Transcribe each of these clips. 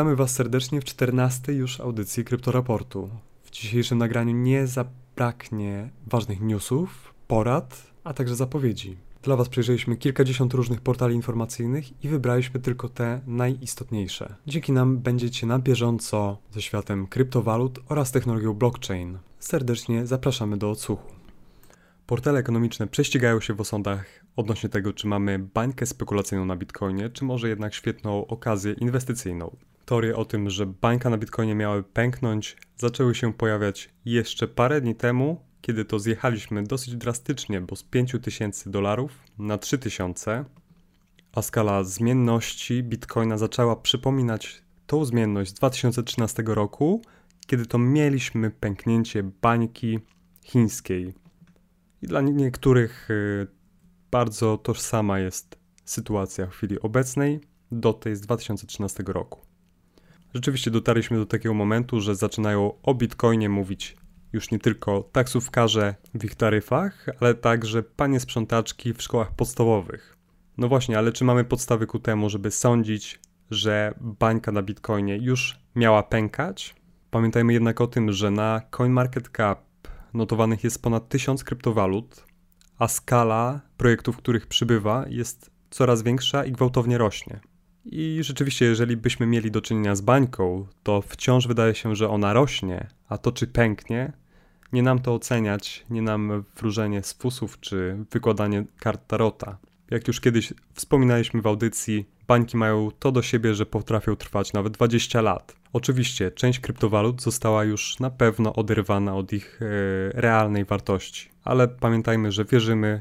Witamy Was serdecznie w 14 już audycji Kryptoraportu. W dzisiejszym nagraniu nie zabraknie ważnych newsów, porad, a także zapowiedzi. Dla Was przejrzeliśmy kilkadziesiąt różnych portali informacyjnych i wybraliśmy tylko te najistotniejsze. Dzięki nam będziecie na bieżąco ze światem kryptowalut oraz technologią blockchain. Serdecznie zapraszamy do odsłuchu. Portale ekonomiczne prześcigają się w osądach odnośnie tego, czy mamy bańkę spekulacyjną na Bitcoinie, czy może jednak świetną okazję inwestycyjną. Teorie o tym, że bańka na Bitcoinie miały pęknąć, zaczęły się pojawiać jeszcze parę dni temu, kiedy to zjechaliśmy dosyć drastycznie, bo z 5000 dolarów na 3000, a skala zmienności Bitcoina zaczęła przypominać tą zmienność z 2013 roku, kiedy to mieliśmy pęknięcie bańki chińskiej. I dla niektórych y, bardzo tożsama jest sytuacja w chwili obecnej do tej z 2013 roku. Rzeczywiście dotarliśmy do takiego momentu, że zaczynają o Bitcoinie mówić już nie tylko taksówkarze w ich taryfach, ale także panie sprzątaczki w szkołach podstawowych. No właśnie, ale czy mamy podstawy ku temu, żeby sądzić, że bańka na Bitcoinie już miała pękać? Pamiętajmy jednak o tym, że na CoinMarketCap notowanych jest ponad 1000 kryptowalut, a skala projektów, których przybywa, jest coraz większa i gwałtownie rośnie. I rzeczywiście, jeżeli byśmy mieli do czynienia z bańką, to wciąż wydaje się, że ona rośnie, a to czy pęknie, nie nam to oceniać, nie nam wróżenie z fusów czy wykładanie kart tarota. Jak już kiedyś wspominaliśmy w audycji, bańki mają to do siebie, że potrafią trwać nawet 20 lat. Oczywiście część kryptowalut została już na pewno oderwana od ich e, realnej wartości, ale pamiętajmy, że wierzymy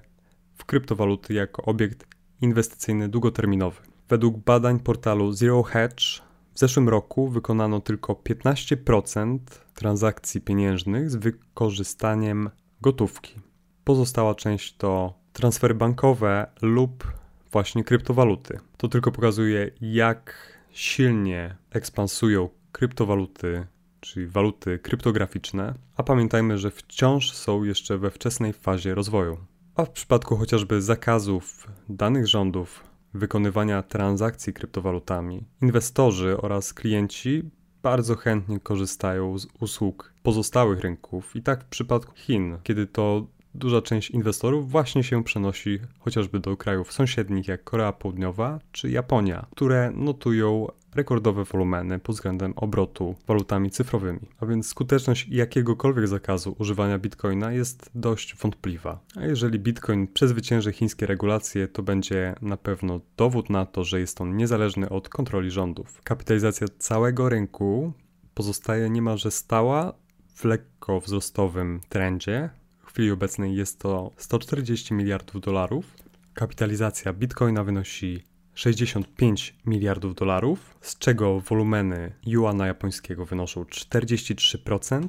w kryptowaluty jako obiekt inwestycyjny długoterminowy. Według badań portalu Zero Hedge w zeszłym roku wykonano tylko 15% transakcji pieniężnych z wykorzystaniem gotówki. Pozostała część to transfery bankowe lub właśnie kryptowaluty. To tylko pokazuje, jak silnie ekspansują kryptowaluty, czyli waluty kryptograficzne, a pamiętajmy, że wciąż są jeszcze we wczesnej fazie rozwoju. A w przypadku chociażby zakazów danych rządów wykonywania transakcji kryptowalutami, inwestorzy oraz klienci bardzo chętnie korzystają z usług pozostałych rynków i tak w przypadku Chin, kiedy to duża część inwestorów właśnie się przenosi chociażby do krajów sąsiednich jak Korea Południowa czy Japonia, które notują rekordowe wolumeny pod względem obrotu walutami cyfrowymi. A więc skuteczność jakiegokolwiek zakazu używania bitcoina jest dość wątpliwa. A jeżeli bitcoin przezwycięży chińskie regulacje, to będzie na pewno dowód na to, że jest on niezależny od kontroli rządów. Kapitalizacja całego rynku pozostaje niemalże stała w lekko wzrostowym trendzie, w chwili obecnej jest to 140 miliardów dolarów. Kapitalizacja bitcoina wynosi 65 miliardów dolarów, z czego wolumeny juana japońskiego wynoszą 43%,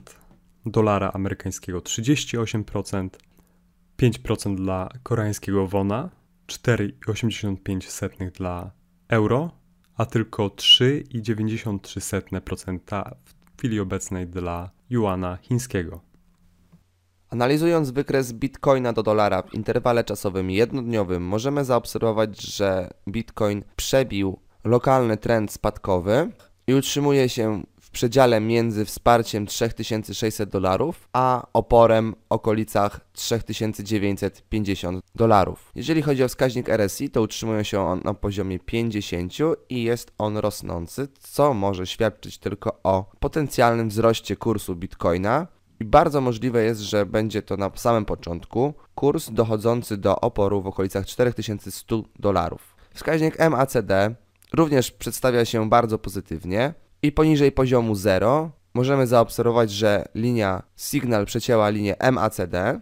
dolara amerykańskiego 38%, 5% dla koreańskiego wona, 4,85 dla euro, a tylko 3,93% w chwili obecnej dla juana chińskiego. Analizując wykres bitcoina do dolara w interwale czasowym jednodniowym, możemy zaobserwować, że bitcoin przebił lokalny trend spadkowy i utrzymuje się w przedziale między wsparciem 3600 dolarów a oporem w okolicach 3950 dolarów. Jeżeli chodzi o wskaźnik RSI, to utrzymuje się on na poziomie 50 i jest on rosnący, co może świadczyć tylko o potencjalnym wzroście kursu bitcoina i bardzo możliwe jest, że będzie to na samym początku kurs dochodzący do oporu w okolicach 4100 dolarów. Wskaźnik MACD również przedstawia się bardzo pozytywnie i poniżej poziomu 0 możemy zaobserwować, że linia Signal przecięła linię MACD.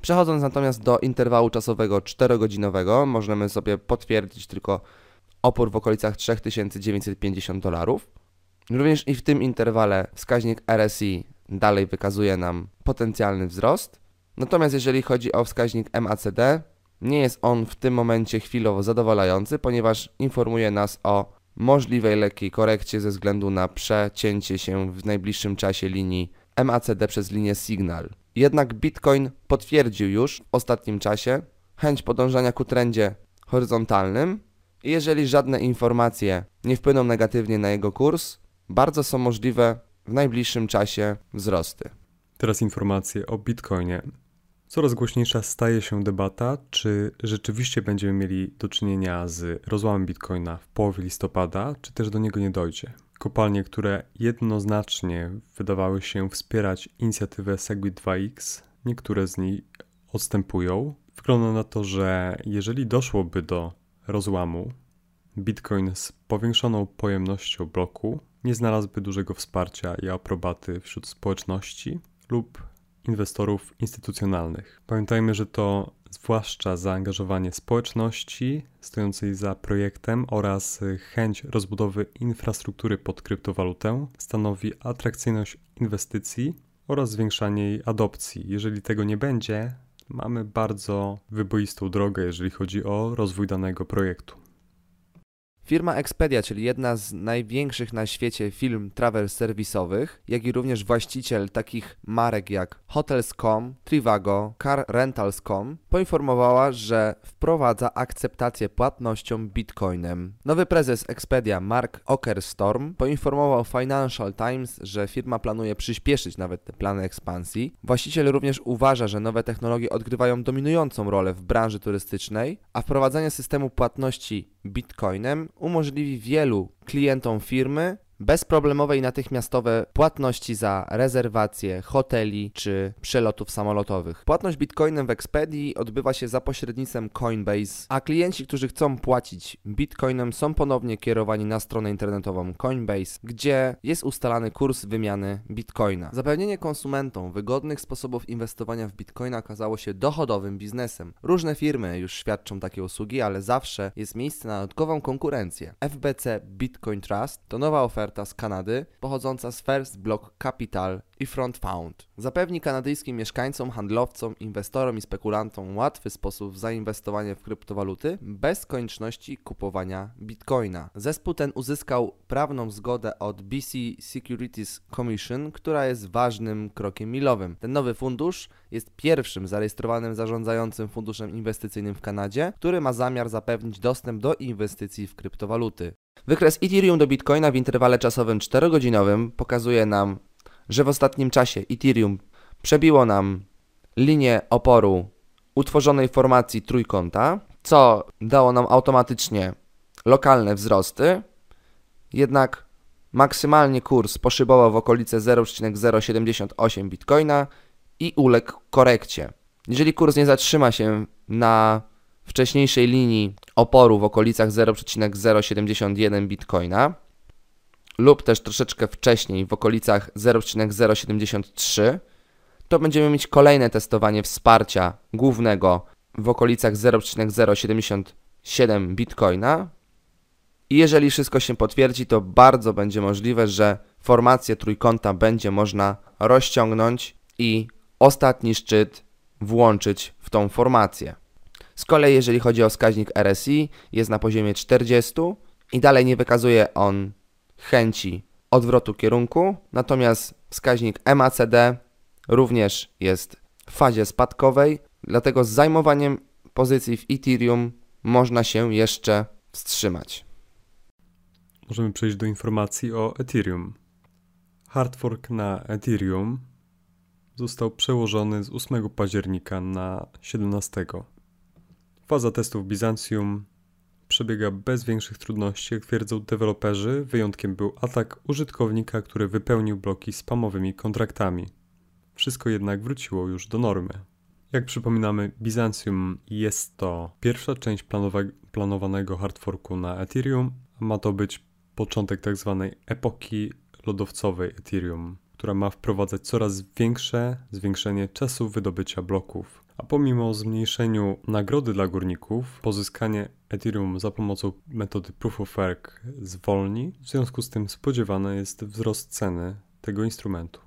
Przechodząc natomiast do interwału czasowego 4-godzinowego, możemy sobie potwierdzić tylko opór w okolicach 3950 dolarów. Również i w tym interwale wskaźnik RSI dalej wykazuje nam potencjalny wzrost. Natomiast jeżeli chodzi o wskaźnik MACD, nie jest on w tym momencie chwilowo zadowalający, ponieważ informuje nas o możliwej lekkiej korekcie ze względu na przecięcie się w najbliższym czasie linii MACD przez linię Signal. Jednak Bitcoin potwierdził już w ostatnim czasie chęć podążania ku trendzie horyzontalnym I jeżeli żadne informacje nie wpłyną negatywnie na jego kurs, bardzo są możliwe w najbliższym czasie wzrosty. Teraz informacje o Bitcoinie. Coraz głośniejsza staje się debata, czy rzeczywiście będziemy mieli do czynienia z rozłamem Bitcoina w połowie listopada, czy też do niego nie dojdzie. Kopalnie, które jednoznacznie wydawały się wspierać inicjatywę Segwit 2X, niektóre z nich odstępują. Wygląda na to, że jeżeli doszłoby do rozłamu, Bitcoin z powiększoną pojemnością bloku nie znalazłby dużego wsparcia i aprobaty wśród społeczności lub inwestorów instytucjonalnych. Pamiętajmy, że to zwłaszcza zaangażowanie społeczności stojącej za projektem oraz chęć rozbudowy infrastruktury pod kryptowalutę stanowi atrakcyjność inwestycji oraz zwiększanie jej adopcji. Jeżeli tego nie będzie, mamy bardzo wyboistą drogę, jeżeli chodzi o rozwój danego projektu. Firma Expedia, czyli jedna z największych na świecie firm travel serwisowych, jak i również właściciel takich marek jak Hotels.com, Trivago, CarRentals.com, poinformowała, że wprowadza akceptację płatnością bitcoinem. Nowy prezes Expedia, Mark Okerstorm, poinformował Financial Times, że firma planuje przyspieszyć nawet te plany ekspansji. Właściciel również uważa, że nowe technologie odgrywają dominującą rolę w branży turystycznej, a wprowadzenie systemu płatności bitcoinem umożliwi wielu klientom firmy bezproblemowe i natychmiastowe płatności za rezerwacje hoteli czy przelotów samolotowych. Płatność bitcoinem w Expedii odbywa się za pośrednictwem Coinbase, a klienci, którzy chcą płacić bitcoinem są ponownie kierowani na stronę internetową Coinbase, gdzie jest ustalany kurs wymiany bitcoina. Zapewnienie konsumentom wygodnych sposobów inwestowania w bitcoina okazało się dochodowym biznesem. Różne firmy już świadczą takie usługi, ale zawsze jest miejsce na dodatkową konkurencję. FBC Bitcoin Trust to nowa oferta z Kanady, pochodząca z First Block Capital i Front Found. Zapewni kanadyjskim mieszkańcom, handlowcom, inwestorom i spekulantom łatwy sposób zainwestowania w kryptowaluty bez konieczności kupowania bitcoina. Zespół ten uzyskał prawną zgodę od BC Securities Commission, która jest ważnym krokiem milowym. Ten nowy fundusz jest pierwszym zarejestrowanym zarządzającym funduszem inwestycyjnym w Kanadzie, który ma zamiar zapewnić dostęp do inwestycji w kryptowaluty. Wykres Ethereum do Bitcoina w interwale czasowym 4-godzinowym pokazuje nam, że w ostatnim czasie Ethereum przebiło nam linię oporu utworzonej formacji trójkąta, co dało nam automatycznie lokalne wzrosty, jednak maksymalnie kurs poszybował w okolice 0,078 Bitcoina i uległ korekcie. Jeżeli kurs nie zatrzyma się na wcześniejszej linii oporu w okolicach 0,071 bitcoina lub też troszeczkę wcześniej w okolicach 0,073, to będziemy mieć kolejne testowanie wsparcia głównego w okolicach 0,077 bitcoina. I jeżeli wszystko się potwierdzi, to bardzo będzie możliwe, że formację trójkąta będzie można rozciągnąć i ostatni szczyt włączyć w tą formację. Z kolei jeżeli chodzi o wskaźnik RSI jest na poziomie 40 i dalej nie wykazuje on chęci odwrotu kierunku, natomiast wskaźnik MACD również jest w fazie spadkowej, dlatego z zajmowaniem pozycji w Ethereum można się jeszcze wstrzymać. Możemy przejść do informacji o Ethereum. Hardfork na Ethereum został przełożony z 8 października na 17. Faza testów Bizancjum przebiega bez większych trudności, jak twierdzą deweloperzy. Wyjątkiem był atak użytkownika, który wypełnił bloki spamowymi kontraktami. Wszystko jednak wróciło już do normy. Jak przypominamy, Bizancjum jest to pierwsza część planowa- planowanego hardforku na Ethereum, ma to być początek tzw. Tak epoki lodowcowej Ethereum, która ma wprowadzać coraz większe zwiększenie czasu wydobycia bloków. A pomimo zmniejszeniu nagrody dla górników, pozyskanie Ethereum za pomocą metody Proof of Work zwolni, w związku z tym spodziewany jest wzrost ceny tego instrumentu.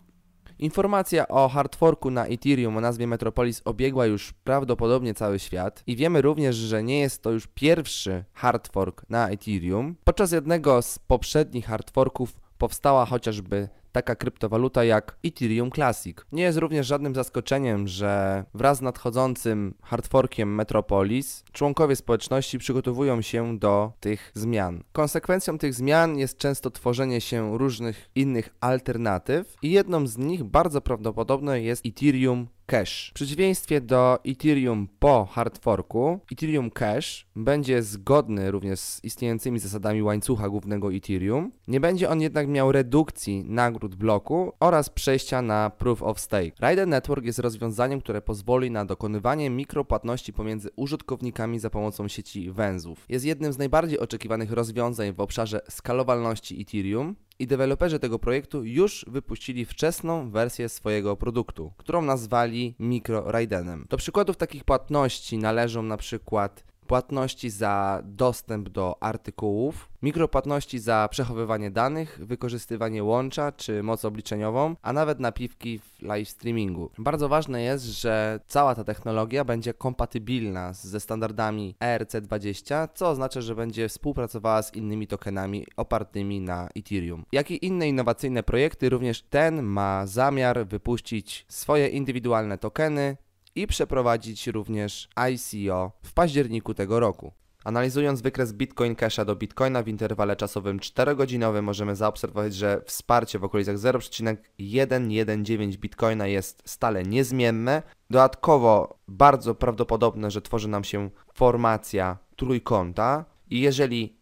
Informacja o hardforku na Ethereum o nazwie Metropolis obiegła już prawdopodobnie cały świat i wiemy również, że nie jest to już pierwszy hardfork na Ethereum. Podczas jednego z poprzednich hardforków powstała chociażby taka kryptowaluta jak Ethereum Classic. Nie jest również żadnym zaskoczeniem, że wraz z nadchodzącym hardforkiem Metropolis członkowie społeczności przygotowują się do tych zmian. Konsekwencją tych zmian jest często tworzenie się różnych innych alternatyw i jedną z nich bardzo prawdopodobne jest Ethereum Cash. W przeciwieństwie do Ethereum po hardforku, Ethereum Cash będzie zgodny również z istniejącymi zasadami łańcucha głównego Ethereum. Nie będzie on jednak miał redukcji nagród bloku oraz przejścia na Proof of Stake. Rider Network jest rozwiązaniem, które pozwoli na dokonywanie mikropłatności pomiędzy użytkownikami za pomocą sieci węzłów. Jest jednym z najbardziej oczekiwanych rozwiązań w obszarze skalowalności Ethereum i deweloperzy tego projektu już wypuścili wczesną wersję swojego produktu, którą nazwali MicroRaidenem. Do przykładów takich płatności należą na przykład płatności za dostęp do artykułów, mikropłatności za przechowywanie danych, wykorzystywanie łącza czy moc obliczeniową, a nawet napiwki w live streamingu. Bardzo ważne jest, że cała ta technologia będzie kompatybilna ze standardami ERC20, co oznacza, że będzie współpracowała z innymi tokenami opartymi na Ethereum. Jak i inne innowacyjne projekty, również ten ma zamiar wypuścić swoje indywidualne tokeny, i przeprowadzić również ICO w październiku tego roku. Analizując wykres Bitcoin Casha do Bitcoina w interwale czasowym 4-godzinowym możemy zaobserwować, że wsparcie w okolicach 0,119 Bitcoina jest stale niezmienne. Dodatkowo bardzo prawdopodobne, że tworzy nam się formacja trójkąta i jeżeli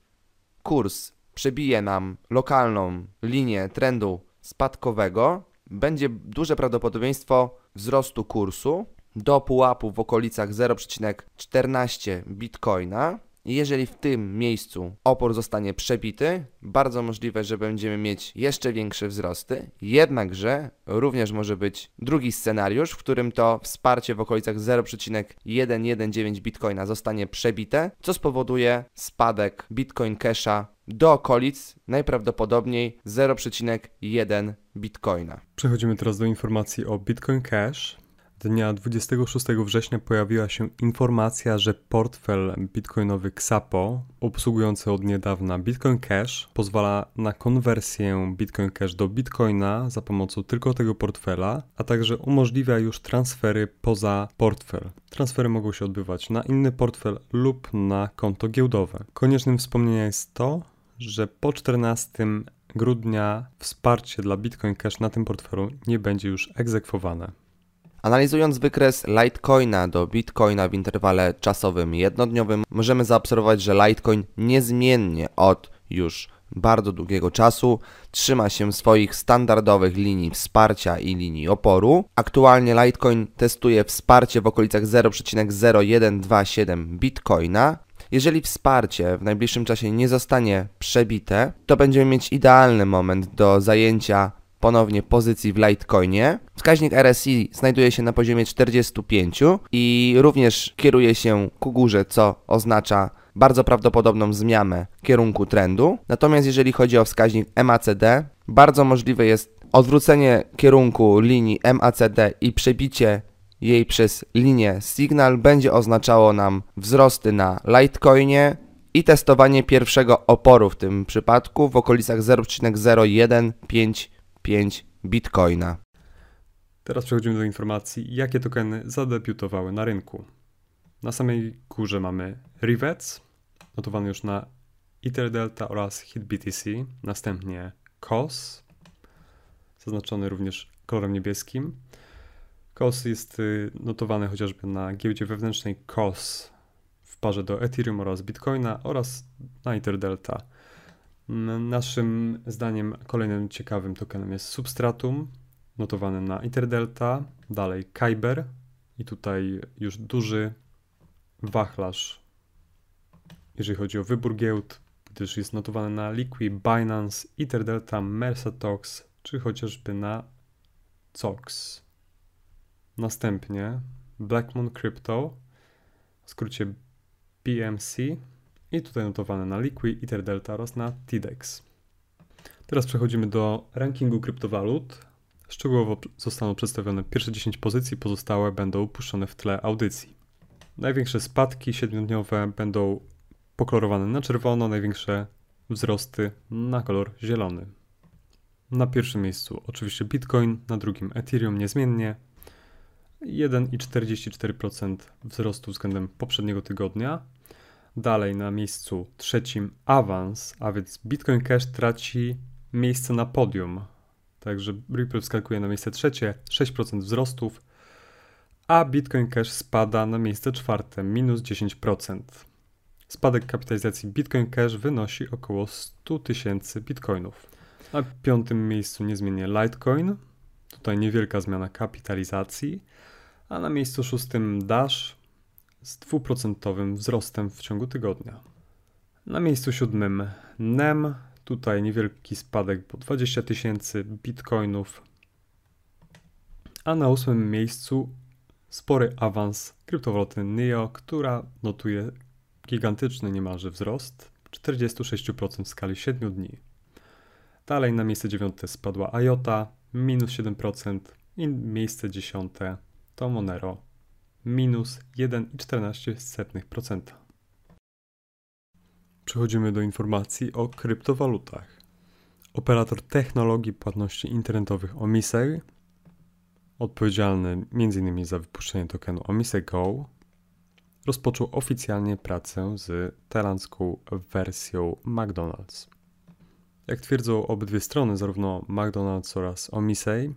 kurs przebije nam lokalną linię trendu spadkowego, będzie duże prawdopodobieństwo wzrostu kursu do pułapu w okolicach 0,14 bitcoina. Jeżeli w tym miejscu opór zostanie przebity, bardzo możliwe, że będziemy mieć jeszcze większe wzrosty. Jednakże również może być drugi scenariusz, w którym to wsparcie w okolicach 0,119 bitcoina zostanie przebite, co spowoduje spadek Bitcoin Casha do okolic najprawdopodobniej 0,1 bitcoina. Przechodzimy teraz do informacji o Bitcoin Cash. Dnia 26 września pojawiła się informacja, że portfel bitcoinowy Xapo, obsługujący od niedawna Bitcoin Cash, pozwala na konwersję Bitcoin Cash do Bitcoina za pomocą tylko tego portfela, a także umożliwia już transfery poza portfel. Transfery mogą się odbywać na inny portfel lub na konto giełdowe. Koniecznym wspomnienia jest to, że po 14 grudnia wsparcie dla Bitcoin Cash na tym portfelu nie będzie już egzekwowane. Analizując wykres Litecoina do Bitcoina w interwale czasowym jednodniowym, możemy zaobserwować, że Litecoin niezmiennie od już bardzo długiego czasu trzyma się swoich standardowych linii wsparcia i linii oporu. Aktualnie Litecoin testuje wsparcie w okolicach 0,0127 Bitcoina. Jeżeli wsparcie w najbliższym czasie nie zostanie przebite, to będziemy mieć idealny moment do zajęcia ponownie pozycji w Litecoinie. Wskaźnik RSI znajduje się na poziomie 45 i również kieruje się ku górze, co oznacza bardzo prawdopodobną zmianę kierunku trendu. Natomiast jeżeli chodzi o wskaźnik MACD, bardzo możliwe jest odwrócenie kierunku linii MACD i przebicie jej przez linię Signal będzie oznaczało nam wzrosty na Litecoinie i testowanie pierwszego oporu w tym przypadku w okolicach 0,0155 5 bitcoina. Teraz przechodzimy do informacji, jakie tokeny zadebiutowały na rynku. Na samej górze mamy Rivets, notowany już na Ether Delta oraz HitBTC, następnie COS, zaznaczony również kolorem niebieskim. COS jest y, notowany chociażby na giełdzie wewnętrznej COS w parze do Ethereum oraz Bitcoina oraz na Ether Delta. Naszym zdaniem kolejnym ciekawym tokenem jest Substratum, notowany na Interdelta, dalej Kyber i tutaj już duży wachlarz, jeżeli chodzi o wybór giełd, gdyż jest notowany na Liqui, Binance, Interdelta, Mersatox czy chociażby na COX. Następnie Blackmon Crypto, w skrócie BMC, i tutaj notowane na Liqui, Etherdelta oraz na TDEX. Teraz przechodzimy do rankingu kryptowalut. Szczegółowo zostaną przedstawione pierwsze 10 pozycji, pozostałe będą upuszczone w tle audycji. Największe spadki siedmiodniowe będą pokolorowane na czerwono, największe wzrosty na kolor zielony. Na pierwszym miejscu oczywiście Bitcoin, na drugim Ethereum niezmiennie. 1,44% wzrostu względem poprzedniego tygodnia. Dalej na miejscu trzecim awans, a więc Bitcoin Cash traci miejsce na podium. Także Ripple wskakuje na miejsce trzecie, 6% wzrostów, a Bitcoin Cash spada na miejsce czwarte, minus 10%. Spadek kapitalizacji Bitcoin Cash wynosi około 100 tysięcy bitcoinów. Na piątym miejscu niezmiennie Litecoin. Tutaj niewielka zmiana kapitalizacji. A na miejscu szóstym Dash z dwuprocentowym wzrostem w ciągu tygodnia. Na miejscu siódmym NEM. Tutaj niewielki spadek, po 20 tysięcy bitcoinów. A na ósmym miejscu spory awans kryptowaluty NEO, która notuje gigantyczny niemalże wzrost 46% w skali 7 dni. Dalej na miejsce dziewiąte spadła IOTA, minus 7% i miejsce dziesiąte to Monero, minus 1,14%. Przechodzimy do informacji o kryptowalutach. Operator technologii płatności internetowych Omisej, odpowiedzialny m.in. za wypuszczenie tokenu Omisej Go, rozpoczął oficjalnie pracę z tajlandzką wersją McDonald's. Jak twierdzą obydwie strony, zarówno McDonald's oraz Omisej,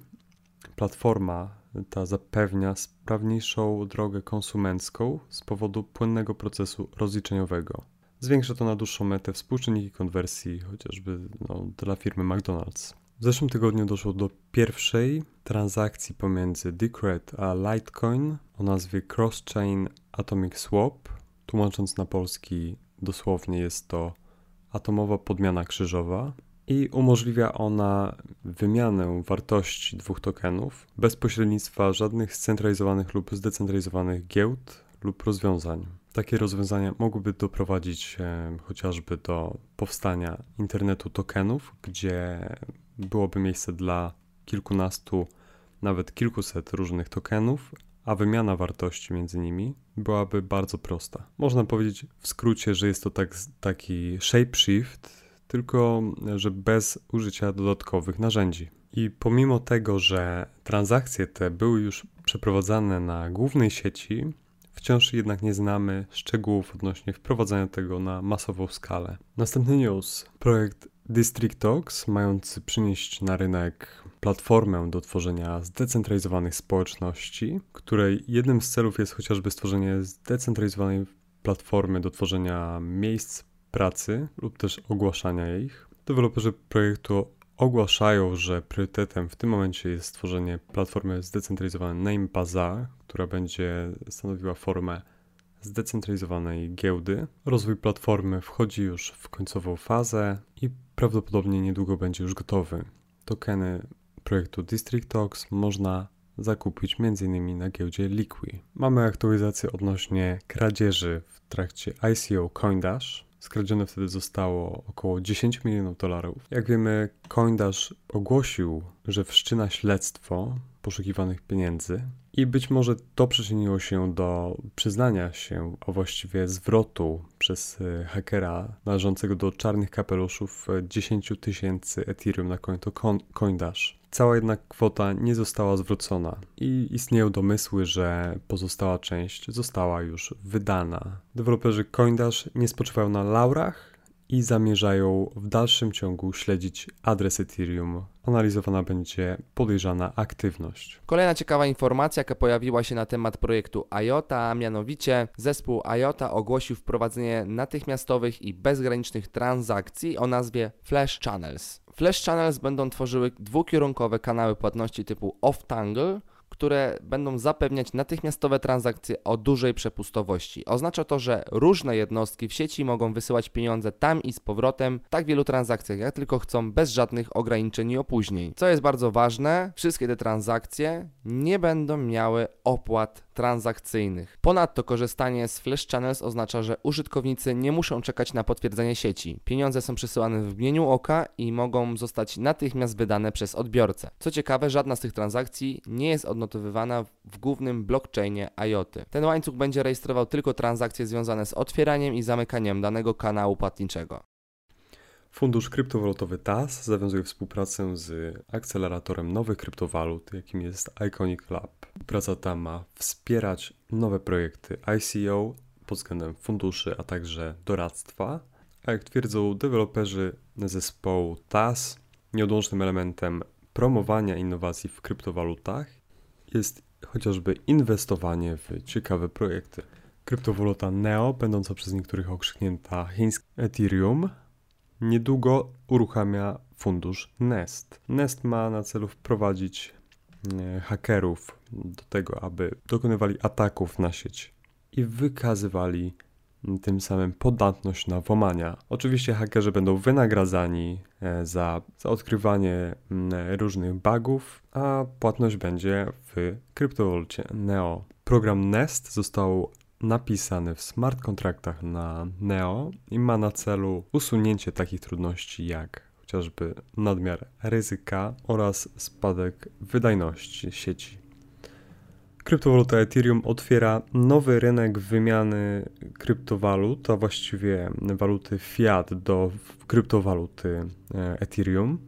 platforma ta zapewnia sprawniejszą drogę konsumencką z powodu płynnego procesu rozliczeniowego. Zwiększa to na dłuższą metę współczynniki konwersji, chociażby no, dla firmy McDonald's. W zeszłym tygodniu doszło do pierwszej transakcji pomiędzy Decred a Litecoin o nazwie Cross-Chain Atomic Swap. Tłumacząc na polski, dosłownie jest to atomowa podmiana krzyżowa i umożliwia ona wymianę wartości dwóch tokenów bez pośrednictwa żadnych scentralizowanych lub zdecentralizowanych giełd lub rozwiązań. Takie rozwiązania mogłyby doprowadzić e, chociażby do powstania internetu tokenów, gdzie byłoby miejsce dla kilkunastu, nawet kilkuset różnych tokenów, a wymiana wartości między nimi byłaby bardzo prosta. Można powiedzieć w skrócie, że jest to tak, taki shapeshift, tylko że bez użycia dodatkowych narzędzi. I pomimo tego, że transakcje te były już przeprowadzane na głównej sieci, wciąż jednak nie znamy szczegółów odnośnie wprowadzania tego na masową skalę. Następny news. Projekt District Talks, mający przynieść na rynek platformę do tworzenia zdecentralizowanych społeczności, której jednym z celów jest chociażby stworzenie zdecentralizowanej platformy do tworzenia miejsc pracy lub też ogłaszania ich. Deweloperzy projektu ogłaszają, że priorytetem w tym momencie jest stworzenie platformy zdecentralizowanej Name Bazaar, która będzie stanowiła formę zdecentralizowanej giełdy. Rozwój platformy wchodzi już w końcową fazę i prawdopodobnie niedługo będzie już gotowy. Tokeny projektu District Talks można zakupić m.in. na giełdzie Liqui. Mamy aktualizację odnośnie kradzieży w trakcie ICO CoinDash. Skradzione wtedy zostało około 10 milionów dolarów. Jak wiemy, CoinDash ogłosił, że wszczyna śledztwo poszukiwanych pieniędzy i być może to przyczyniło się do przyznania się, a właściwie zwrotu przez e, hakera należącego do czarnych kapeluszów 10 tysięcy Ethereum na konto CoinDash. Cała jednak kwota nie została zwrócona i istnieją domysły, że pozostała część została już wydana. Deweloperzy CoinDash nie spoczywają na laurach i zamierzają w dalszym ciągu śledzić adres Ethereum. Analizowana będzie podejrzana aktywność. Kolejna ciekawa informacja, jaka pojawiła się na temat projektu IOTA, a mianowicie zespół IOTA ogłosił wprowadzenie natychmiastowych i bezgranicznych transakcji o nazwie Flash Channels. Flash Channels będą tworzyły dwukierunkowe kanały płatności typu off-tangle, które będą zapewniać natychmiastowe transakcje o dużej przepustowości. Oznacza to, że różne jednostki w sieci mogą wysyłać pieniądze tam i z powrotem w tak wielu transakcjach, jak tylko chcą, bez żadnych ograniczeń i opóźnień. Co jest bardzo ważne, wszystkie te transakcje nie będą miały opłat transakcyjnych. Ponadto korzystanie z Flash Channels oznacza, że użytkownicy nie muszą czekać na potwierdzenie sieci. Pieniądze są przesyłane w mgnieniu oka i mogą zostać natychmiast wydane przez odbiorcę. Co ciekawe, żadna z tych transakcji nie jest w głównym blockchainie IOTY. Ten łańcuch będzie rejestrował tylko transakcje związane z otwieraniem i zamykaniem danego kanału płatniczego. Fundusz kryptowalutowy TAS zawiązuje współpracę z akceleratorem nowych kryptowalut, jakim jest Iconic Lab. Praca ta ma wspierać nowe projekty ICO pod względem funduszy, a także doradztwa. A jak twierdzą deweloperzy zespołu TAS, nieodłącznym elementem promowania innowacji w kryptowalutach jest chociażby inwestowanie w ciekawe projekty. Kryptowaluta NEO, będąca przez niektórych okrzyknięta chińskim Ethereum, niedługo uruchamia fundusz Nest. Nest ma na celu wprowadzić e, hakerów do tego, aby dokonywali ataków na sieć i wykazywali tym samym podatność na włamania. Oczywiście hakerzy będą wynagradzani e, za, za odkrywanie różnych bugów, a płatność będzie w kryptowalucie NEO. Program Nest został napisany w smart kontraktach na Neo i ma na celu usunięcie takich trudności jak chociażby nadmiar ryzyka oraz spadek wydajności sieci. Kryptowaluta Ethereum otwiera nowy rynek wymiany kryptowalut, a właściwie waluty fiat do kryptowaluty e, Ethereum.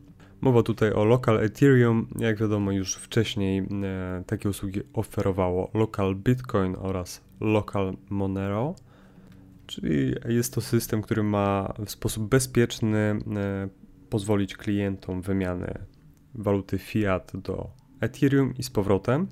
Mowa tutaj o Local Ethereum. Jak wiadomo, już wcześniej e, takie usługi oferowało Local Bitcoin oraz Local Monero, czyli jest to system, który ma w sposób bezpieczny e, pozwolić klientom wymianę waluty fiat do Ethereum i z powrotem.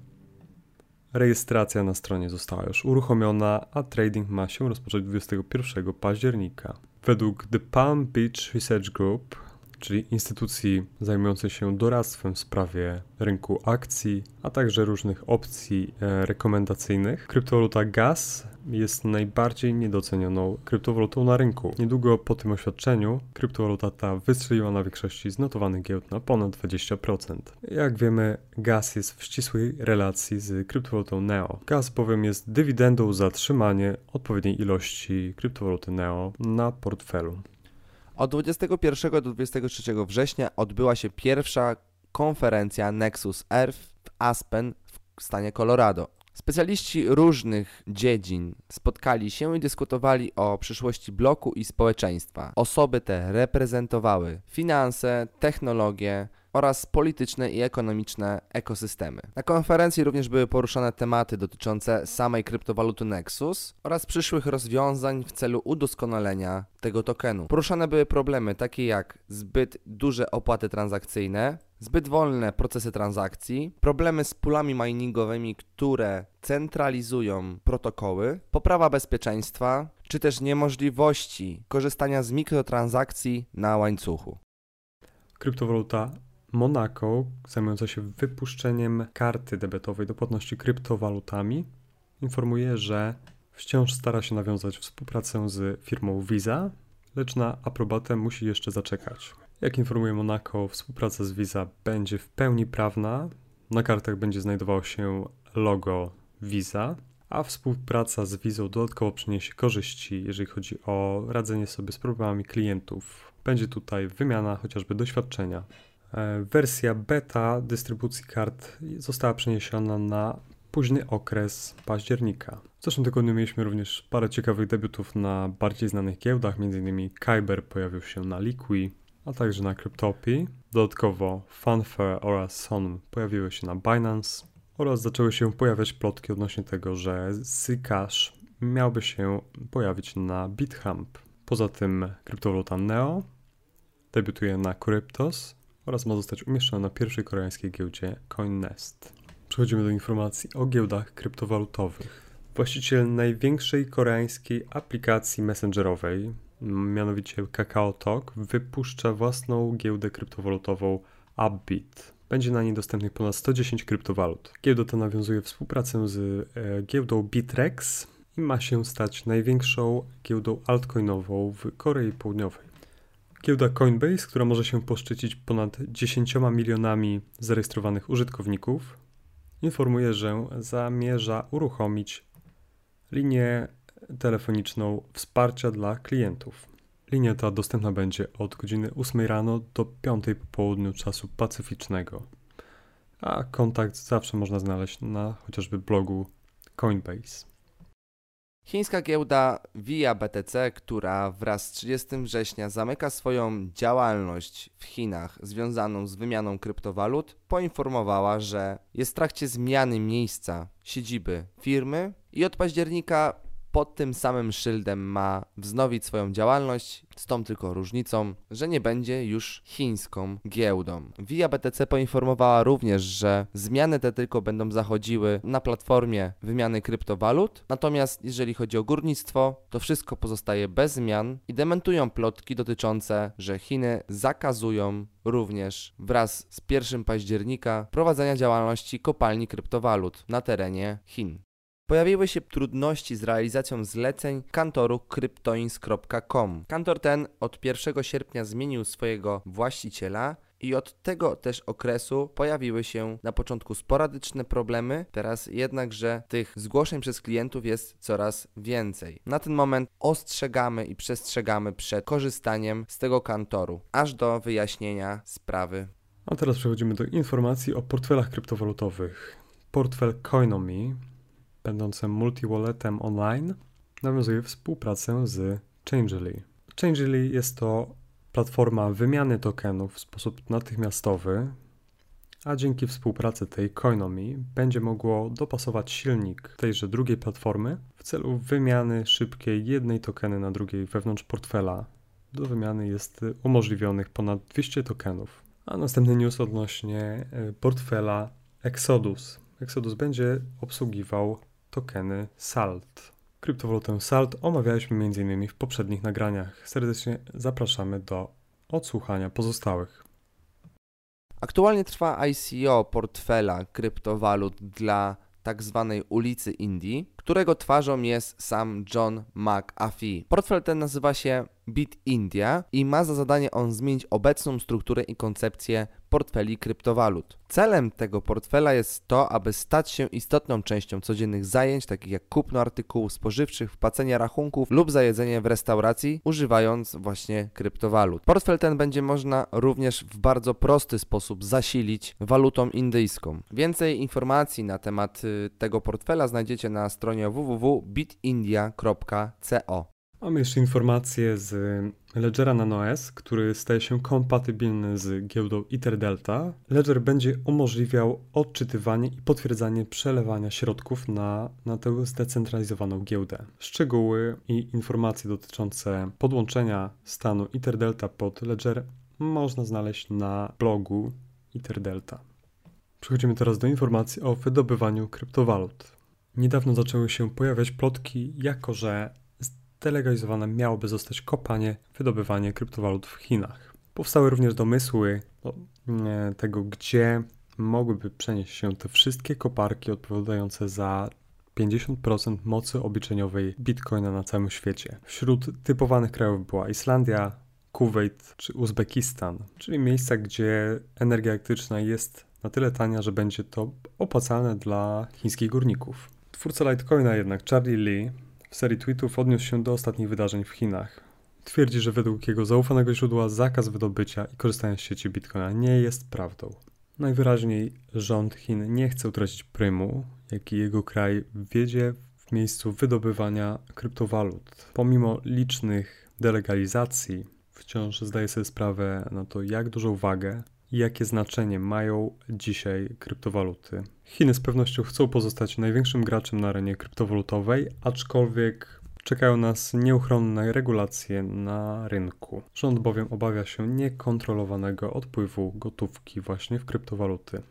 Rejestracja na stronie została już uruchomiona, a trading ma się rozpocząć 21 października. Według The Palm Beach Research Group czyli instytucji zajmującej się doradztwem w sprawie rynku akcji, a także różnych opcji e, rekomendacyjnych. Kryptowaluta GAS jest najbardziej niedocenioną kryptowalutą na rynku. Niedługo po tym oświadczeniu kryptowaluta ta wystrzeliła na większości znotowanych giełd na ponad 20%. Jak wiemy, GAS jest w ścisłej relacji z kryptowalutą NEO. GAS bowiem jest dywidendą za trzymanie odpowiedniej ilości kryptowaluty NEO na portfelu. Od 21 do 23 września odbyła się pierwsza konferencja Nexus Earth w Aspen w stanie Colorado. Specjaliści różnych dziedzin spotkali się i dyskutowali o przyszłości bloku i społeczeństwa. Osoby te reprezentowały finanse, technologię, oraz polityczne i ekonomiczne ekosystemy. Na konferencji również były poruszane tematy dotyczące samej kryptowaluty Nexus oraz przyszłych rozwiązań w celu udoskonalenia tego tokenu. Poruszane były problemy takie jak zbyt duże opłaty transakcyjne, zbyt wolne procesy transakcji, problemy z pulami miningowymi, które centralizują protokoły, poprawa bezpieczeństwa, czy też niemożliwości korzystania z mikrotransakcji na łańcuchu. Kryptowaluta Monaco, zajmująca się wypuszczeniem karty debetowej do płatności kryptowalutami, informuje, że wciąż stara się nawiązać współpracę z firmą Visa, lecz na aprobatę musi jeszcze zaczekać. Jak informuje Monaco, współpraca z Visa będzie w pełni prawna. Na kartach będzie znajdowało się logo Visa, a współpraca z Visa dodatkowo przyniesie korzyści, jeżeli chodzi o radzenie sobie z problemami klientów. Będzie tutaj wymiana chociażby doświadczenia. E, wersja beta dystrybucji kart została przeniesiona na późny okres października. W zeszłym tygodniu mieliśmy również parę ciekawych debiutów na bardziej znanych giełdach, m.in. Kyber pojawił się na Liqui, a także na Cryptopii. Dodatkowo Funfair oraz Son pojawiły się na Binance oraz zaczęły się pojawiać plotki odnośnie tego, że Zcash miałby się pojawić na BitHump. Poza tym kryptowaluta Neo debiutuje na Cryptos, oraz ma zostać umieszczona na pierwszej koreańskiej giełdzie CoinNest. Przechodzimy do informacji o giełdach kryptowalutowych. Właściciel największej koreańskiej aplikacji messengerowej, mianowicie KakaoTalk, wypuszcza własną giełdę kryptowalutową Upbit. Będzie na niej dostępnych ponad 110 kryptowalut. Giełda ta nawiązuje współpracę z e, giełdą Bitrex i ma się stać największą giełdą altcoinową w Korei Południowej. Giełda Coinbase, która może się poszczycić ponad 10 milionami zarejestrowanych użytkowników, informuje, że zamierza uruchomić linię telefoniczną wsparcia dla klientów. Linia ta dostępna będzie od godziny 8 rano do 5 po południu czasu pacyficznego, a kontakt zawsze można znaleźć na chociażby blogu Coinbase. Chińska giełda Via BTC, która wraz z 30 września zamyka swoją działalność w Chinach związaną z wymianą kryptowalut, poinformowała, że jest w trakcie zmiany miejsca siedziby firmy i od października pod tym samym szyldem ma wznowić swoją działalność, z tą tylko różnicą, że nie będzie już chińską giełdą. Via BTC poinformowała również, że zmiany te tylko będą zachodziły na platformie wymiany kryptowalut, natomiast jeżeli chodzi o górnictwo, to wszystko pozostaje bez zmian i dementują plotki dotyczące, że Chiny zakazują również wraz z 1 października prowadzenia działalności kopalni kryptowalut na terenie Chin. Pojawiły się trudności z realizacją zleceń kantoru cryptoins.com. Kantor ten od 1 sierpnia zmienił swojego właściciela i od tego też okresu pojawiły się na początku sporadyczne problemy, teraz jednakże tych zgłoszeń przez klientów jest coraz więcej. Na ten moment ostrzegamy i przestrzegamy przed korzystaniem z tego kantoru, aż do wyjaśnienia sprawy. A teraz przechodzimy do informacji o portfelach kryptowalutowych. Portfel Coinomi będące multi-walletem online, nawiązuje współpracę z Changely. Changely jest to platforma wymiany tokenów w sposób natychmiastowy, a dzięki współpracy tej Coinomi będzie mogło dopasować silnik tejże drugiej platformy w celu wymiany szybkiej jednej tokeny na drugiej wewnątrz portfela. Do wymiany jest umożliwionych ponad 200 tokenów. A następny news odnośnie e, portfela Exodus. Exodus będzie obsługiwał tokeny SALT. Kryptowalutę SALT omawialiśmy m.in. w poprzednich nagraniach. Serdecznie zapraszamy do odsłuchania pozostałych. Aktualnie trwa ICO portfela kryptowalut dla tak zwanej ulicy Indii, którego twarzą jest sam John McAfee. Portfel ten nazywa się Bit India i ma za zadanie on zmienić obecną strukturę i koncepcję portfeli kryptowalut. Celem tego portfela jest to, aby stać się istotną częścią codziennych zajęć, takich jak kupno artykułów spożywczych, wpłacenie rachunków lub zajedzenie w restauracji, używając właśnie kryptowalut. Portfel ten będzie można również w bardzo prosty sposób zasilić walutą indyjską. Więcej informacji na temat y, tego portfela znajdziecie na stronie www.bitindia.co. Mamy jeszcze informację z Ledgera NanoS, który staje się kompatybilny z giełdą EtherDelta. Ledger będzie umożliwiał odczytywanie i potwierdzanie przelewania środków na, na tę zdecentralizowaną giełdę. Szczegóły i informacje dotyczące podłączenia stanu EtherDelta pod Ledger można znaleźć na blogu EtherDelta. Przechodzimy teraz do informacji o wydobywaniu kryptowalut. Niedawno zaczęły się pojawiać plotki, jako że delegalizowane miałoby zostać kopanie, wydobywanie kryptowalut w Chinach. Powstały również domysły no, tego, gdzie mogłyby przenieść się te wszystkie koparki odpowiadające za 50% mocy obliczeniowej bitcoina na całym świecie. Wśród typowanych krajów była Islandia, Kuwait czy Uzbekistan, czyli miejsca, gdzie energia elektryczna jest na tyle tania, że będzie to opłacalne dla chińskich górników. Twórca Litecoina jednak, Charlie Lee, w serii tweetów odniósł się do ostatnich wydarzeń w Chinach. Twierdzi, że według jego zaufanego źródła zakaz wydobycia i korzystania z sieci Bitcoina nie jest prawdą. Najwyraźniej rząd Chin nie chce utracić prymu, jaki jego kraj wiedzie w miejscu wydobywania kryptowalut. Pomimo licznych delegalizacji, wciąż zdaje sobie sprawę na to, jak dużą wagę jakie znaczenie mają dzisiaj kryptowaluty. Chiny z pewnością chcą pozostać największym graczem na arenie kryptowalutowej, aczkolwiek czekają nas nieuchronne regulacje na rynku. Rząd bowiem obawia się niekontrolowanego odpływu gotówki właśnie w kryptowaluty.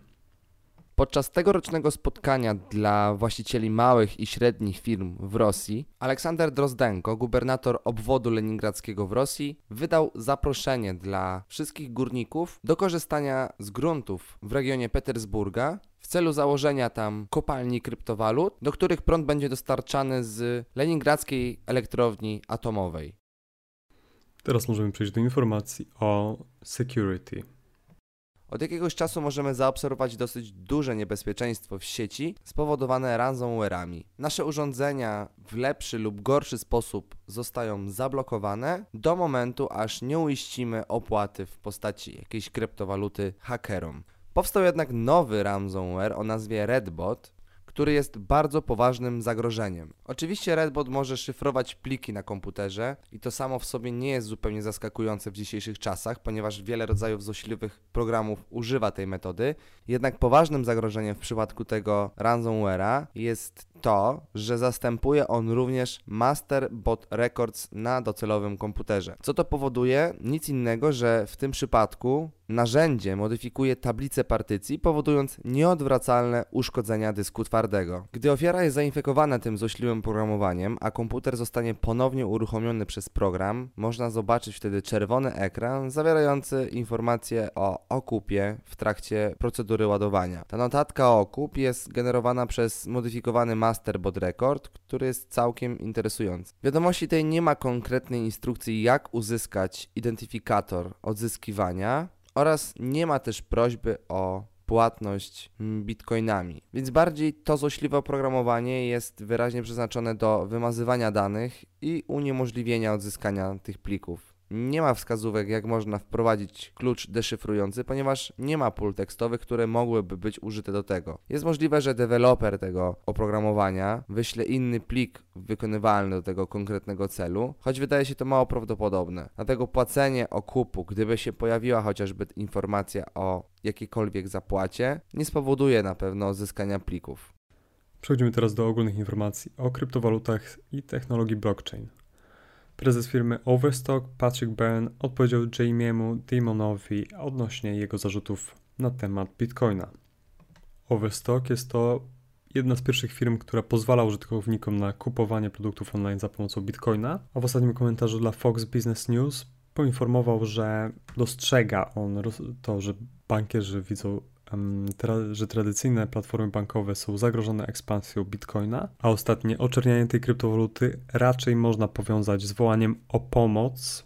Podczas tegorocznego spotkania dla właścicieli małych i średnich firm w Rosji, Aleksander Drozdenko, gubernator obwodu leningradzkiego w Rosji, wydał zaproszenie dla wszystkich górników do korzystania z gruntów w regionie Petersburga w celu założenia tam kopalni kryptowalut, do których prąd będzie dostarczany z leningradzkiej elektrowni atomowej. Teraz możemy przejść do informacji o security. Od jakiegoś czasu możemy zaobserwować dosyć duże niebezpieczeństwo w sieci spowodowane ransomware'ami. Nasze urządzenia w lepszy lub gorszy sposób zostają zablokowane do momentu, aż nie uiścimy opłaty w postaci jakiejś kryptowaluty hakerom. Powstał jednak nowy ransomware o nazwie Redbot, który jest bardzo poważnym zagrożeniem. Oczywiście Redbot może szyfrować pliki na komputerze i to samo w sobie nie jest zupełnie zaskakujące w dzisiejszych czasach, ponieważ wiele rodzajów złośliwych programów używa tej metody. Jednak poważnym zagrożeniem w przypadku tego ransomware'a jest to, że zastępuje on również Master Bot Records na docelowym komputerze. Co to powoduje? Nic innego, że w tym przypadku narzędzie modyfikuje tablicę partycji, powodując nieodwracalne uszkodzenia dysku twardego. Gdy ofiara jest zainfekowana tym złośliwym programowaniem, a komputer zostanie ponownie uruchomiony przez program, można zobaczyć wtedy czerwony ekran zawierający informacje o okupie w trakcie procedury ładowania. Ta notatka o okup jest generowana przez modyfikowany Masterbot Record, który jest całkiem interesujący. W wiadomości tej nie ma konkretnej instrukcji, jak uzyskać identyfikator odzyskiwania, oraz nie ma też prośby o płatność bitcoinami. Więc bardziej to złośliwe oprogramowanie jest wyraźnie przeznaczone do wymazywania danych i uniemożliwienia odzyskania tych plików. Nie ma wskazówek, jak można wprowadzić klucz deszyfrujący, ponieważ nie ma pól tekstowych, które mogłyby być użyte do tego. Jest możliwe, że deweloper tego oprogramowania wyśle inny plik wykonywalny do tego konkretnego celu, choć wydaje się to mało prawdopodobne. Dlatego płacenie okupu, gdyby się pojawiła chociażby informacja o jakiejkolwiek zapłacie, nie spowoduje na pewno odzyskania plików. Przechodzimy teraz do ogólnych informacji o kryptowalutach i technologii blockchain. Prezes firmy Overstock Patrick Byrne odpowiedział Jamiemu Dimonowi odnośnie jego zarzutów na temat Bitcoina. Overstock jest to jedna z pierwszych firm, która pozwala użytkownikom na kupowanie produktów online za pomocą Bitcoina, a w ostatnim komentarzu dla Fox Business News poinformował, że dostrzega on to, że bankierzy widzą że tradycyjne platformy bankowe są zagrożone ekspansją bitcoina, a ostatnie oczernianie tej kryptowaluty raczej można powiązać z wołaniem o pomoc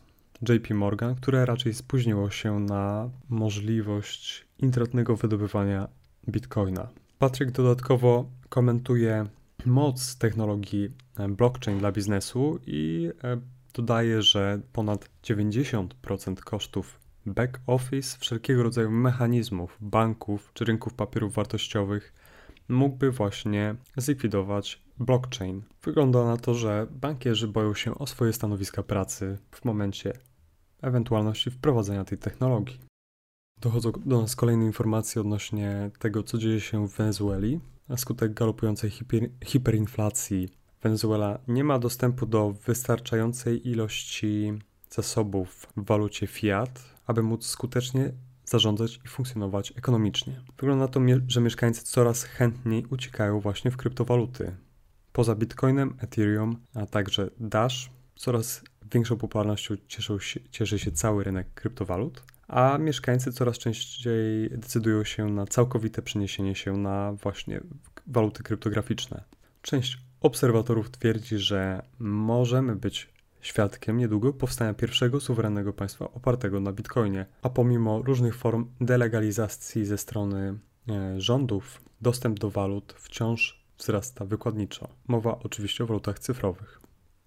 JP Morgan, które raczej spóźniło się na możliwość internetnego wydobywania bitcoina. Patrick dodatkowo komentuje moc technologii blockchain dla biznesu i e, dodaje, że ponad 90% kosztów back office wszelkiego rodzaju mechanizmów, banków czy rynków papierów wartościowych mógłby właśnie zlikwidować blockchain. Wygląda na to, że bankierzy boją się o swoje stanowiska pracy w momencie ewentualności wprowadzenia tej technologii. Dochodzą do nas kolejne informacje odnośnie tego, co dzieje się w Wenezueli. Na skutek galopującej hiper, hiperinflacji Wenezuela nie ma dostępu do wystarczającej ilości zasobów w walucie fiat, aby móc skutecznie zarządzać i funkcjonować ekonomicznie. Wygląda na to, że mieszkańcy coraz chętniej uciekają właśnie w kryptowaluty. Poza Bitcoinem, Ethereum, a także Dash, coraz większą popularnością się, cieszy się cały rynek kryptowalut, a mieszkańcy coraz częściej decydują się na całkowite przeniesienie się na właśnie waluty kryptograficzne. Część obserwatorów twierdzi, że możemy być świadkiem niedługo powstania pierwszego suwerennego państwa opartego na bitcoinie, a pomimo różnych form delegalizacji ze strony e, rządów, dostęp do walut wciąż wzrasta wykładniczo. Mowa oczywiście o walutach cyfrowych.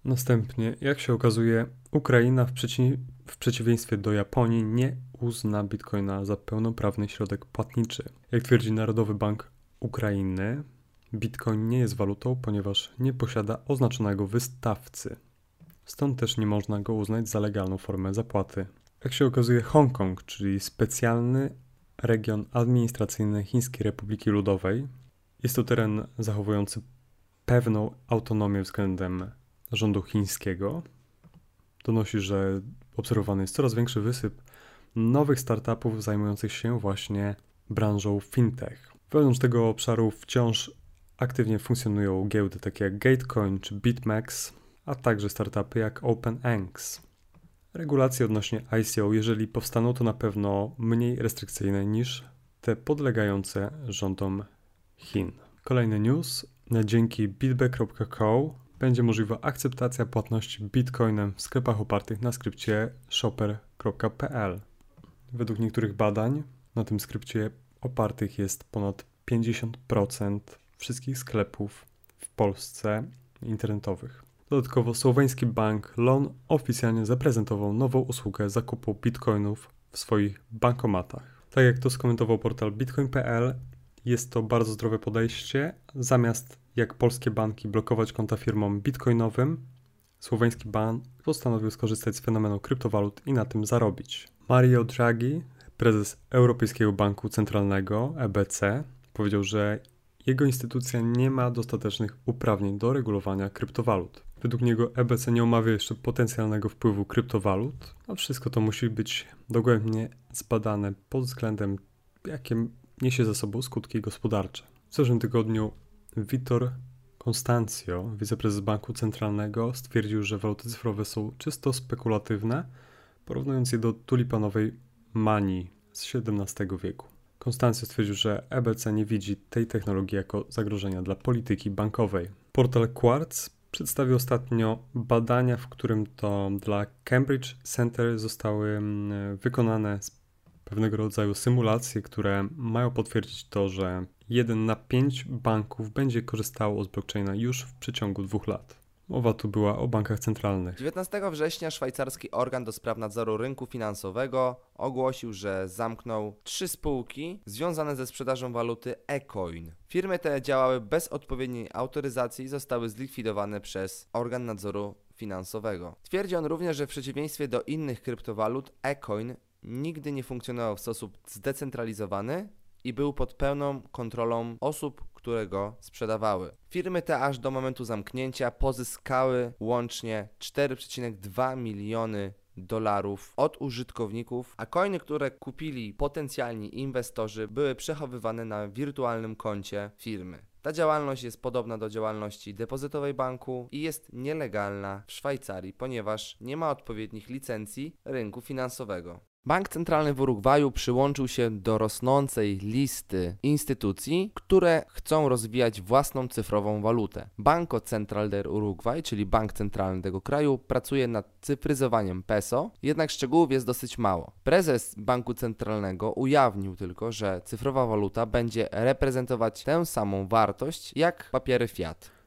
Następnie, jak się okazuje, Ukraina w, przeci w przeciwieństwie do Japonii nie uzna bitcoina za pełnoprawny środek płatniczy. Jak twierdzi Narodowy Bank Ukrainy, bitcoin nie jest walutą, ponieważ nie posiada oznaczonego wystawcy. Stąd też nie można go uznać za legalną formę zapłaty. Jak się okazuje, Hongkong, czyli specjalny region administracyjny Chińskiej Republiki Ludowej, jest to teren zachowujący pewną autonomię względem rządu chińskiego. Donosi, że obserwowany jest coraz większy wysyp nowych startupów zajmujących się właśnie branżą fintech. Wewnątrz tego obszaru wciąż aktywnie funkcjonują giełdy takie jak Gatecoin czy BitMEX, a także startupy jak OpenAngs. Regulacje odnośnie ICO, jeżeli powstaną, to na pewno mniej restrykcyjne niż te podlegające rządom Chin. Kolejny news. Dzięki bitback.co będzie możliwa akceptacja płatności bitcoinem w sklepach opartych na skrypcie shopper.pl. Według niektórych badań na tym skrypcie opartych jest ponad 50% wszystkich sklepów w Polsce internetowych. Dodatkowo słoweński bank Loan oficjalnie zaprezentował nową usługę zakupu bitcoinów w swoich bankomatach. Tak jak to skomentował portal bitcoin.pl, jest to bardzo zdrowe podejście. Zamiast jak polskie banki blokować konta firmom bitcoinowym, słoweński bank postanowił skorzystać z fenomenu kryptowalut i na tym zarobić. Mario Draghi, prezes Europejskiego Banku Centralnego EBC, powiedział, że jego instytucja nie ma dostatecznych uprawnień do regulowania kryptowalut. Według niego EBC nie omawia jeszcze potencjalnego wpływu kryptowalut, a wszystko to musi być dogłębnie zbadane pod względem, jakie niesie ze sobą skutki gospodarcze. W zeszłym tygodniu Vitor Constancio, wiceprezes Banku Centralnego, stwierdził, że waluty cyfrowe są czysto spekulatywne, porównując je do tulipanowej manii z XVII wieku. Konstancja stwierdził, że EBC nie widzi tej technologii jako zagrożenia dla polityki bankowej. Portal Quartz przedstawił ostatnio badania, w którym to dla Cambridge Center zostały mm, wykonane pewnego rodzaju symulacje, które mają potwierdzić to, że jeden na pięć banków będzie korzystało z blockchaina już w przeciągu dwóch lat. Mowa tu była o bankach centralnych. 19 września szwajcarski organ do spraw nadzoru rynku finansowego ogłosił, że zamknął trzy spółki związane ze sprzedażą waluty eCoin. Firmy te działały bez odpowiedniej autoryzacji i zostały zlikwidowane przez organ nadzoru finansowego. Twierdzi on również, że w przeciwieństwie do innych kryptowalut eCoin nigdy nie funkcjonował w sposób zdecentralizowany i był pod pełną kontrolą osób, które go sprzedawały. Firmy te aż do momentu zamknięcia pozyskały łącznie 4,2 miliony dolarów od użytkowników, a coiny, które kupili potencjalni inwestorzy, były przechowywane na wirtualnym koncie firmy. Ta działalność jest podobna do działalności depozytowej banku i jest nielegalna w Szwajcarii, ponieważ nie ma odpowiednich licencji rynku finansowego. Bank Centralny w Urugwaju przyłączył się do rosnącej listy instytucji, które chcą rozwijać własną cyfrową walutę. Banco Central del Uruguay, czyli bank centralny tego kraju, pracuje nad cyfryzowaniem peso, jednak szczegółów jest dosyć mało. Prezes Banku Centralnego ujawnił tylko, że cyfrowa waluta będzie reprezentować tę samą wartość jak papiery fiat.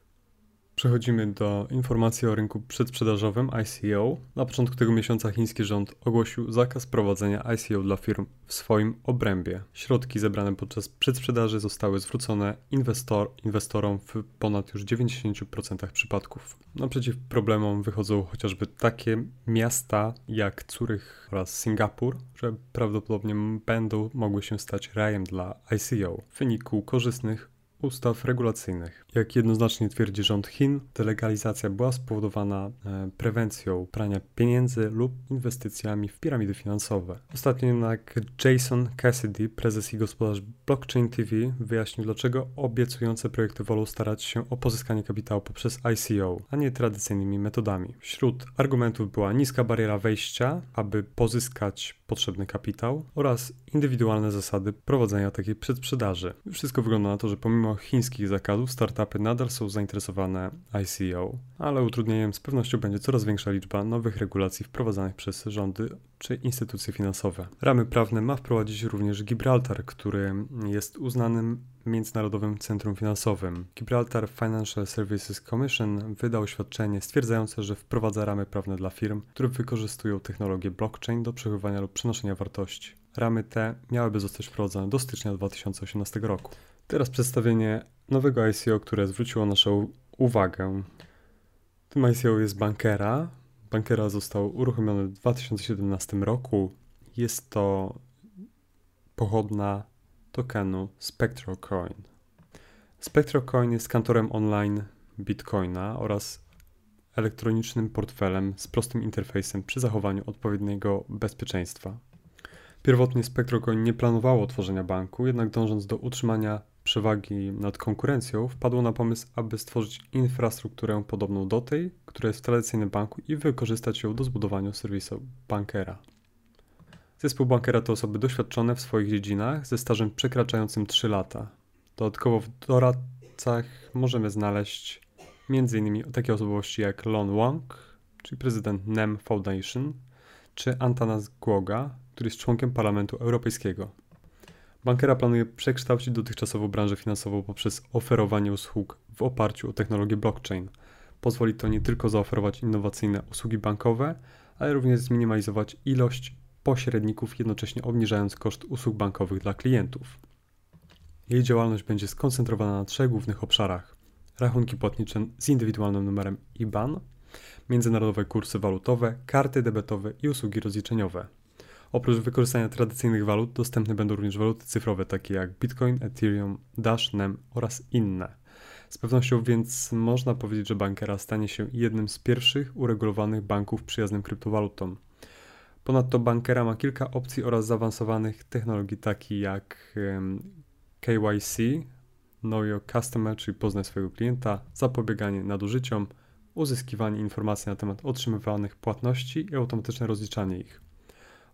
Przechodzimy do informacji o rynku przedsprzedażowym ICO. Na początku tego miesiąca chiński rząd ogłosił zakaz prowadzenia ICO dla firm w swoim obrębie. Środki zebrane podczas przedsprzedaży zostały zwrócone inwestor, inwestorom w ponad już 90% przypadków. Naprzeciw problemom wychodzą chociażby takie miasta jak Curych oraz Singapur, które prawdopodobnie będą mogły się stać rajem dla ICO w wyniku korzystnych ustaw regulacyjnych. Jak jednoznacznie twierdzi rząd Chin, delegalizacja była spowodowana e, prewencją prania pieniędzy lub inwestycjami w piramidy finansowe. Ostatnio jednak Jason Cassidy, prezes i gospodarz Blockchain TV, wyjaśnił, dlaczego obiecujące projekty wolą starać się o pozyskanie kapitału poprzez ICO, a nie tradycyjnymi metodami. Wśród argumentów była niska bariera wejścia, aby pozyskać potrzebny kapitał oraz indywidualne zasady prowadzenia takiej przedsprzedaży. Wszystko wygląda na to, że pomimo chińskich zakazów startupy nadal są zainteresowane ICO, ale utrudnieniem z pewnością będzie coraz większa liczba nowych regulacji wprowadzanych przez rządy czy instytucje finansowe. Ramy prawne ma wprowadzić również Gibraltar, który jest uznanym Międzynarodowym Centrum Finansowym. Gibraltar Financial Services Commission wydał oświadczenie stwierdzające, że wprowadza ramy prawne dla firm, które wykorzystują technologię blockchain do przechowywania lub przenoszenia wartości. Ramy te miałyby zostać wprowadzone do stycznia 2018 roku. Teraz przedstawienie nowego ICO, które zwróciło naszą uwagę. Tym ICO jest Bankera. Bankera został uruchomiony w 2017 roku. Jest to pochodna tokenu SpectroCoin. SpectroCoin jest kantorem online Bitcoina oraz elektronicznym portfelem z prostym interfejsem przy zachowaniu odpowiedniego bezpieczeństwa. Pierwotnie SpectroCoin nie planowało tworzenia banku, jednak dążąc do utrzymania przewagi nad konkurencją, wpadło na pomysł, aby stworzyć infrastrukturę podobną do tej, która jest w tradycyjnym banku i wykorzystać ją do zbudowania serwisu bankera. Zespół bankera to osoby doświadczone w swoich dziedzinach ze stażem przekraczającym 3 lata. Dodatkowo w doradcach możemy znaleźć m.in. takie osobowości jak Lon Wong, czyli prezydent NEM Foundation, czy Antanas Głoga, który jest członkiem Parlamentu Europejskiego. Bankera planuje przekształcić dotychczasową branżę finansową poprzez oferowanie usług w oparciu o technologię blockchain. Pozwoli to nie tylko zaoferować innowacyjne usługi bankowe, ale również zminimalizować ilość pośredników, jednocześnie obniżając koszt usług bankowych dla klientów. Jej działalność będzie skoncentrowana na trzech głównych obszarach: rachunki płatnicze z indywidualnym numerem IBAN, międzynarodowe kursy walutowe, karty debetowe i usługi rozliczeniowe. Oprócz wykorzystania tradycyjnych walut, dostępne będą również waluty cyfrowe, takie jak Bitcoin, Ethereum, Dash, NEM oraz inne. Z pewnością więc można powiedzieć, że Bankera stanie się jednym z pierwszych uregulowanych banków przyjaznym kryptowalutom. Ponadto Bankera ma kilka opcji oraz zaawansowanych technologii, takich jak KYC, Know Your Customer, czyli poznaj swojego klienta, zapobieganie nadużyciom, uzyskiwanie informacji na temat otrzymywanych płatności i automatyczne rozliczanie ich,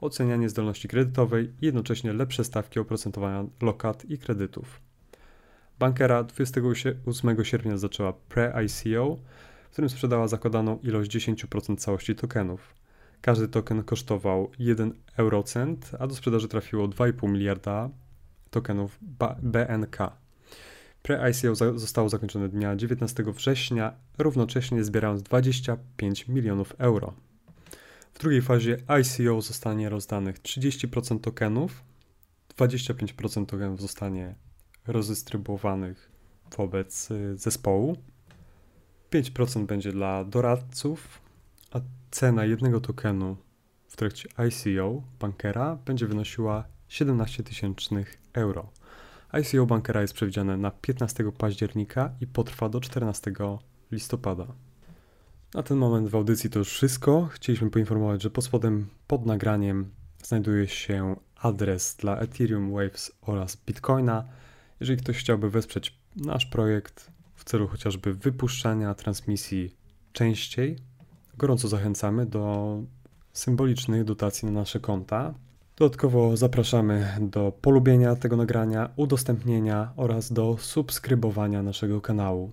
ocenianie zdolności kredytowej i jednocześnie lepsze stawki oprocentowania lokat i kredytów. Bankera 28 sierpnia zaczęła pre-ICO, w którym sprzedała zakładaną ilość 10% całości tokenów. Każdy token kosztował 1 eurocent, a do sprzedaży trafiło 2,5 miliarda tokenów BNK. Pre-ICO zostało zakończone dnia 19 września, równocześnie zbierając 25 milionów euro. W drugiej fazie ICO zostanie rozdanych 30% tokenów, 25% tokenów zostanie rozdystrybuowanych wobec y, zespołu, 5% będzie dla doradców, a cena jednego tokenu w trakcie ICO bankera będzie wynosiła 17 tysięcznych euro. ICO Bankera jest przewidziane na 15 października i potrwa do 14 listopada. Na ten moment w audycji to już wszystko. Chcieliśmy poinformować, że pod spodem pod nagraniem znajduje się adres dla Ethereum Waves oraz Bitcoina. Jeżeli ktoś chciałby wesprzeć nasz projekt w celu chociażby wypuszczania transmisji częściej, gorąco zachęcamy do symbolicznych dotacji na nasze konta. Dodatkowo zapraszamy do polubienia tego nagrania, udostępnienia oraz do subskrybowania naszego kanału.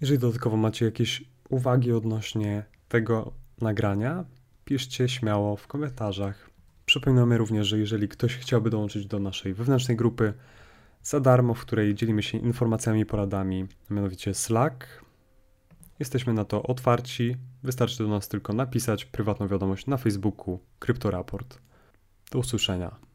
Jeżeli dodatkowo macie jakieś uwagi odnośnie tego nagrania, piszcie śmiało w komentarzach. Przypominamy również, że jeżeli ktoś chciałby dołączyć do naszej wewnętrznej grupy za darmo, w której dzielimy się informacjami i poradami, mianowicie Slack, jesteśmy na to otwarci. Wystarczy do nas tylko napisać prywatną wiadomość na Facebooku Kryptoraport. Do usłyszenia.